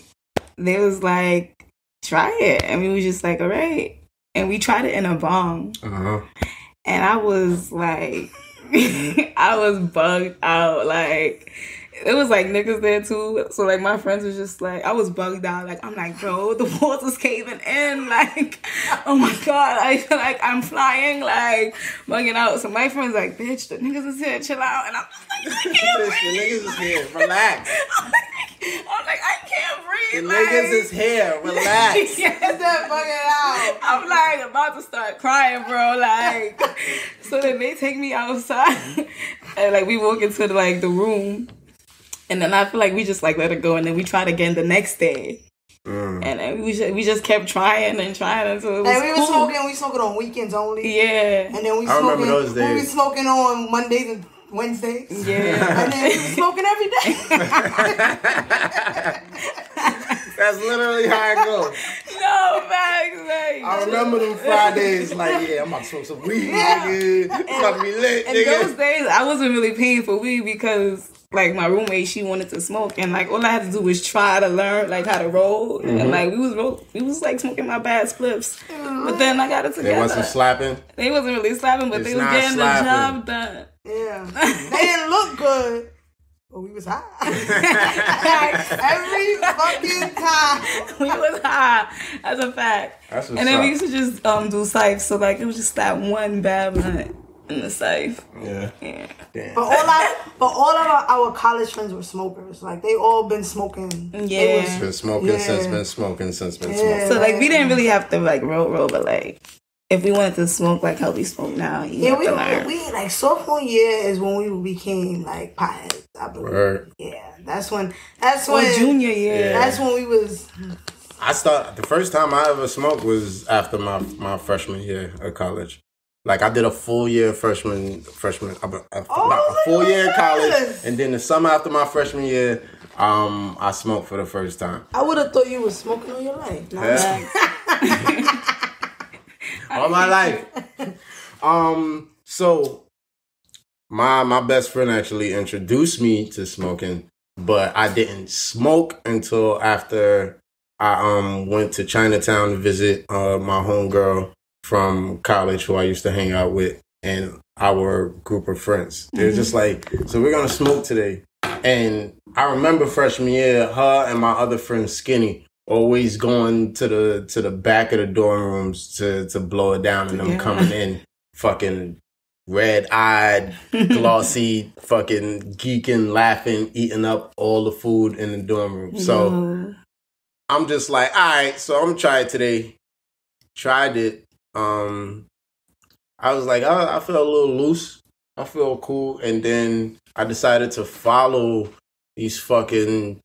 they was like, try it, and we was just like, all right, and we tried it in a bong, Uh-huh. and I was like, [LAUGHS] I was bugged out, like. It was like niggas there too, so like my friends was just like I was bugged out. Like I'm like, bro, the [LAUGHS] walls is caving in. Like, oh my god, [LAUGHS] I feel like I'm flying, like bugging out. So my friends like, bitch, the niggas is here, chill out, and I'm like, I can't Bitch, the niggas is here. Relax. [LAUGHS] I'm like, I can't The breathe. like, niggas is here. [LAUGHS] Relax. Yes. Get that fucking out. I'm like about to start crying, bro. Like, [LAUGHS] so then they take me outside, and like we walk into the, like the room, and then I feel like we just like let it go, and then we tried again the next day, Mm. and then we just, we just kept trying and trying until it was And we were cool. smoking. We smoking on weekends only. Yeah, And then we I remember smoking. those We days. be smoking on Mondays and Wednesdays. yeah. And then we be smoking every day. That's literally how it goes. no facts, like, I remember them Fridays, like, yeah, I'm about to smoke some weed, Yeah. nigga. It's about to be lit, in nigga. those days, I wasn't really paying for weed because like my roommate, she wanted to smoke, and like all I had to do was try to learn like how to roll, Mm-hmm. and like we was roll, we was like smoking my bad spliffs, but then I got it together. They wasn't slapping. They wasn't really slapping, but It's they was getting slapping. the job done. Yeah. [LAUGHS] They didn't look good. But we was high. [LAUGHS] every fucking time. we was high. That's a fact. That's what's and then we used to just um do sipes, so like it was just that one bad blunt. in the safe. Yeah. Yeah. Damn. But all our, but all of our, our college friends were smokers. Like they all been smoking. Yeah. was- Been smoking Yeah. since been smoking since been Yeah. smoking. So like we didn't really have to like roll roll, but like if we wanted to smoke like how we smoke now, you Yeah, have we, to learn. we like sophomore year is when we became like potheads. I believe. Word. Yeah, that's when. That's or when. junior year. That's when we was. I start the first time I ever smoked was after my my freshman year of college. Like I did a full year freshman freshman a, a, a Oh, full year in college, and then the summer after my freshman year, um, I smoked for the first time. I would have thought you was smoking all your life. No, Yeah. [LAUGHS] [LAUGHS] all my life. [LAUGHS] Um, so my my best friend actually introduced me to smoking, but I didn't smoke until after I um went to Chinatown to visit uh my homegirl from college who I used to hang out with and our group of friends. They were just like, so we're gonna smoke today. And I remember freshman year, her and my other friend Skinny always going to the to the back of the dorm rooms to to blow it down and them Yeah. coming in fucking red eyed, [LAUGHS] glossy, fucking geeking, laughing, eating up all the food in the dorm room. So No. I'm just like, all right, so I'm gonna try it today. Tried it. Um, I was like, I, I feel a little loose. I feel cool, and then I decided to follow these fucking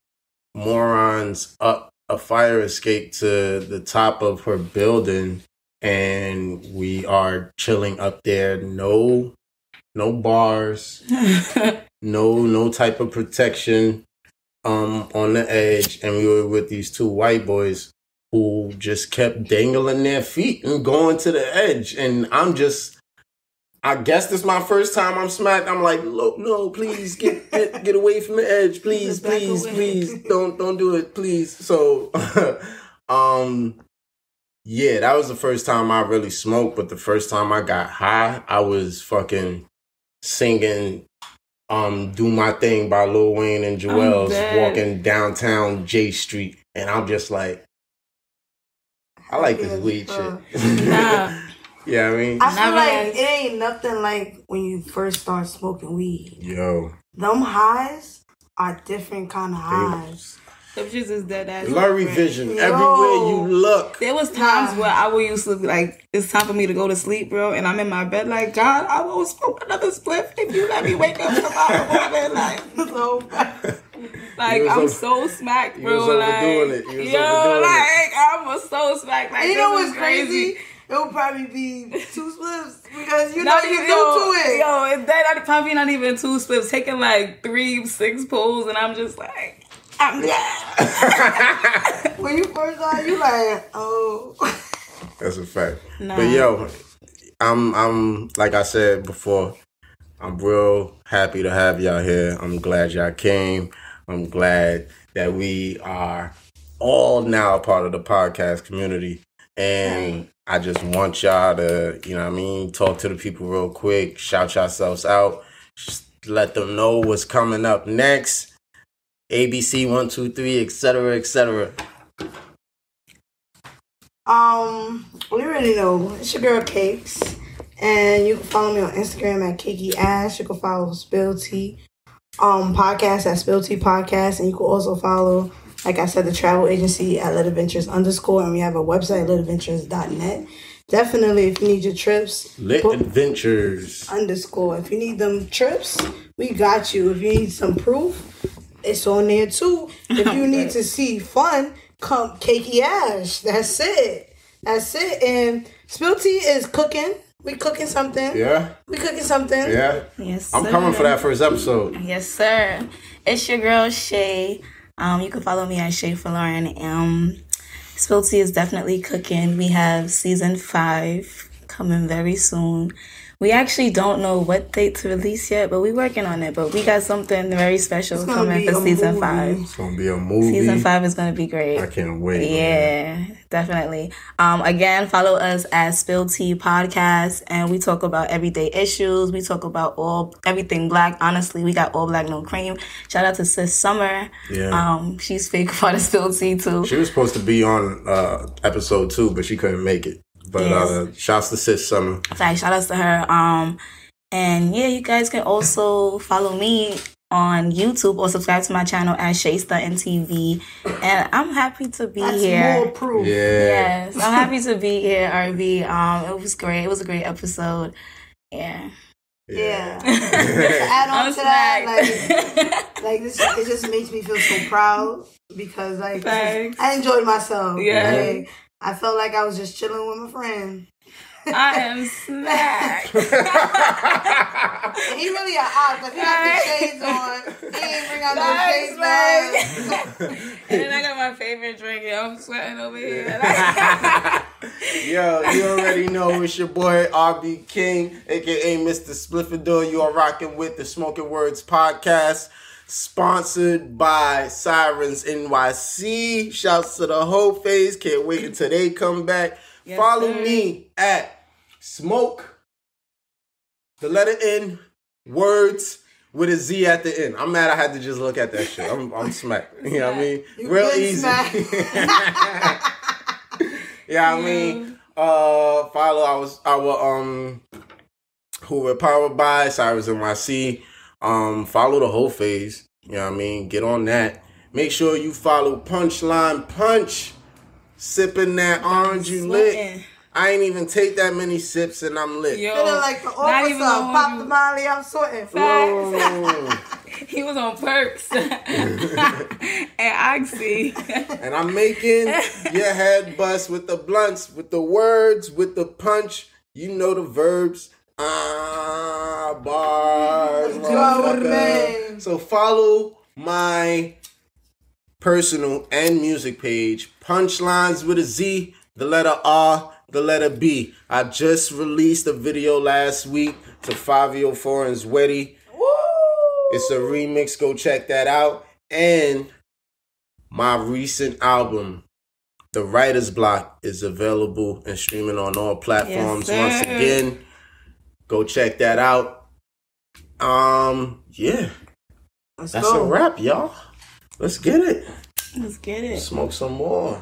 morons up a fire escape to the top of her building, and we are chilling up there. No, no bars [LAUGHS] no no type of protection um on the edge and we were with these two white boys who just kept dangling their feet and going to the edge and i'm just i guess this is my first time i'm smacked. I'm like look no please get get, get away from the edge. Please please away. please. Don't don't do it. Please. So [LAUGHS] um yeah that was the first time i really smoked but the first time i got high i was fucking singing um do my thing by Lil Wayne and Joel's walking downtown J Street. And I'm just like I like this weed shit. [LAUGHS] Nah. Yeah, I mean I feel Never like has. it ain't nothing like when you first start smoking weed. yo. Them highs are different kind of highs. Them shits is dead ass. Blurry different. vision Yo. everywhere you look. There was times Nah. where I would used to be like, it's time for me to go to sleep, bro, and I'm in my bed like, God, I won't smoke another spliff if you let me wake up tomorrow morning. [LAUGHS] Like, So [LAUGHS] like I'm over- so smacked, you bro. was like, overdoing it. You was yo, overdoing it. like I'm so smacked. Like, you know what's is crazy? It would probably be two spliffs because you know Not you even- new to it. Yo, it's that not, probably not even two spliffs, taking like three, six pulls, and I'm just like, I'm [LAUGHS] When you first started, you like, oh. [LAUGHS] That's a fact. Nah. But yo, I'm I'm like I said before, I'm real happy to have y'all here. I'm glad y'all came. I'm glad that we are all now a part of the podcast community. And I just want y'all to, you know what I mean, talk to the people real quick, shout yourselves out, just let them know what's coming up next. ABC one, two, three, etc. etc. Um, we already know it's your girl Cakes, and you can follow me on Instagram at Kiki Ash. You can follow Spill Tea, um, podcast at Spill Tea Podcast, and you can also follow, like I said, the travel agency at Lit Adventures underscore, and we have a website litadventures.net. Definitely, if you need your trips, Lit book- Adventures. underscore. If you need them trips, we got you. If you need some proof, it's on there too. If you [LAUGHS] need to see fun, come Cakey Ash. That's it. That's it. And Spill Tea is cooking. We cooking something. Yeah? We cooking something. Yeah? yes, I'm coming for that first episode. Yes, sir. It's your girl Shay. Um, you can follow me at Shay for Lauren. Um, Spill Tea is definitely cooking. We have season five coming very soon. We actually don't know what date to release yet, but we're working on it. But we got something very special coming for season movie. five. It's gonna be a movie. Season five is gonna be great. I can't wait. man. Yeah, definitely. Um, again, follow us at Spill Tea Podcast, and we talk about everyday issues. We talk about all everything black. Honestly, we got all black, no cream. Shout out to Sis Summer. Yeah. Um, she's fake part of Spill Tea too. She was supposed to be on uh, episode two, but she couldn't make it. But Yes. uh, shouts to Sis Summer. Fact, shout outs to her. Um, And yeah, you guys can also follow me on YouTube or subscribe to my channel at Shay Stuntin TV. And I'm happy to be That's here. more proof. Yeah. Yes, I'm happy to be here, RV. Um, it was great. It was a great episode. Yeah. Yeah. [LAUGHS] to add on I'm to that, like, [LAUGHS] like this, it just makes me feel so proud because like Thanks. I enjoyed myself. Yeah. Like, I felt like I was just chilling with my friend. I am smacked. He really a op because he got the shades on. He ain't bring out no shades on. [LAUGHS] and then I got my favorite drink. Yo, I'm sweating over here. [LAUGHS] Yo, you already know it's your boy RB King, aka Mr. Spliffador. You are rocking with the Smoking Words podcast, sponsored by Sirens NYC. Shouts to the whole phase. Can't wait until they come back. Yes, Follow sir. me at Smoke, the letter N, words with a Z at the end. I'm mad I had to just look at that shit. I'm, I'm smacked. You know what I mean? You Real easy. [LAUGHS] Yeah, I mean, uh, follow our our um, who we're powered by Cyrus NYC. Um, follow the whole phase. You know what I mean? Get on that. Make sure you follow Punchline Punch. Sipping that orange, you lit. I ain't even take that many sips and I'm lit. Yo, Feeling like the not even officer. on Pop you. the molly, I'm sweating. Whoa. [LAUGHS] He was on perks [LAUGHS] and oxy. and I'm making your head bust with the blunts, with the words, with the punch. You know the verbs. Ah, bars. do it with a motherfucker. So follow my personal and music page. Punchlines with a Z, the letter R, the letter B. I just released a video last week to Fabio Foreign's Weddy. It's a remix. Go check that out. And my recent album, The Writer's Block, is available and streaming on all platforms. Yes, Once again, go check that out. Um, yeah, Let's that's go. a wrap, y'all. Let's get it. Let's get it. Smoke some more.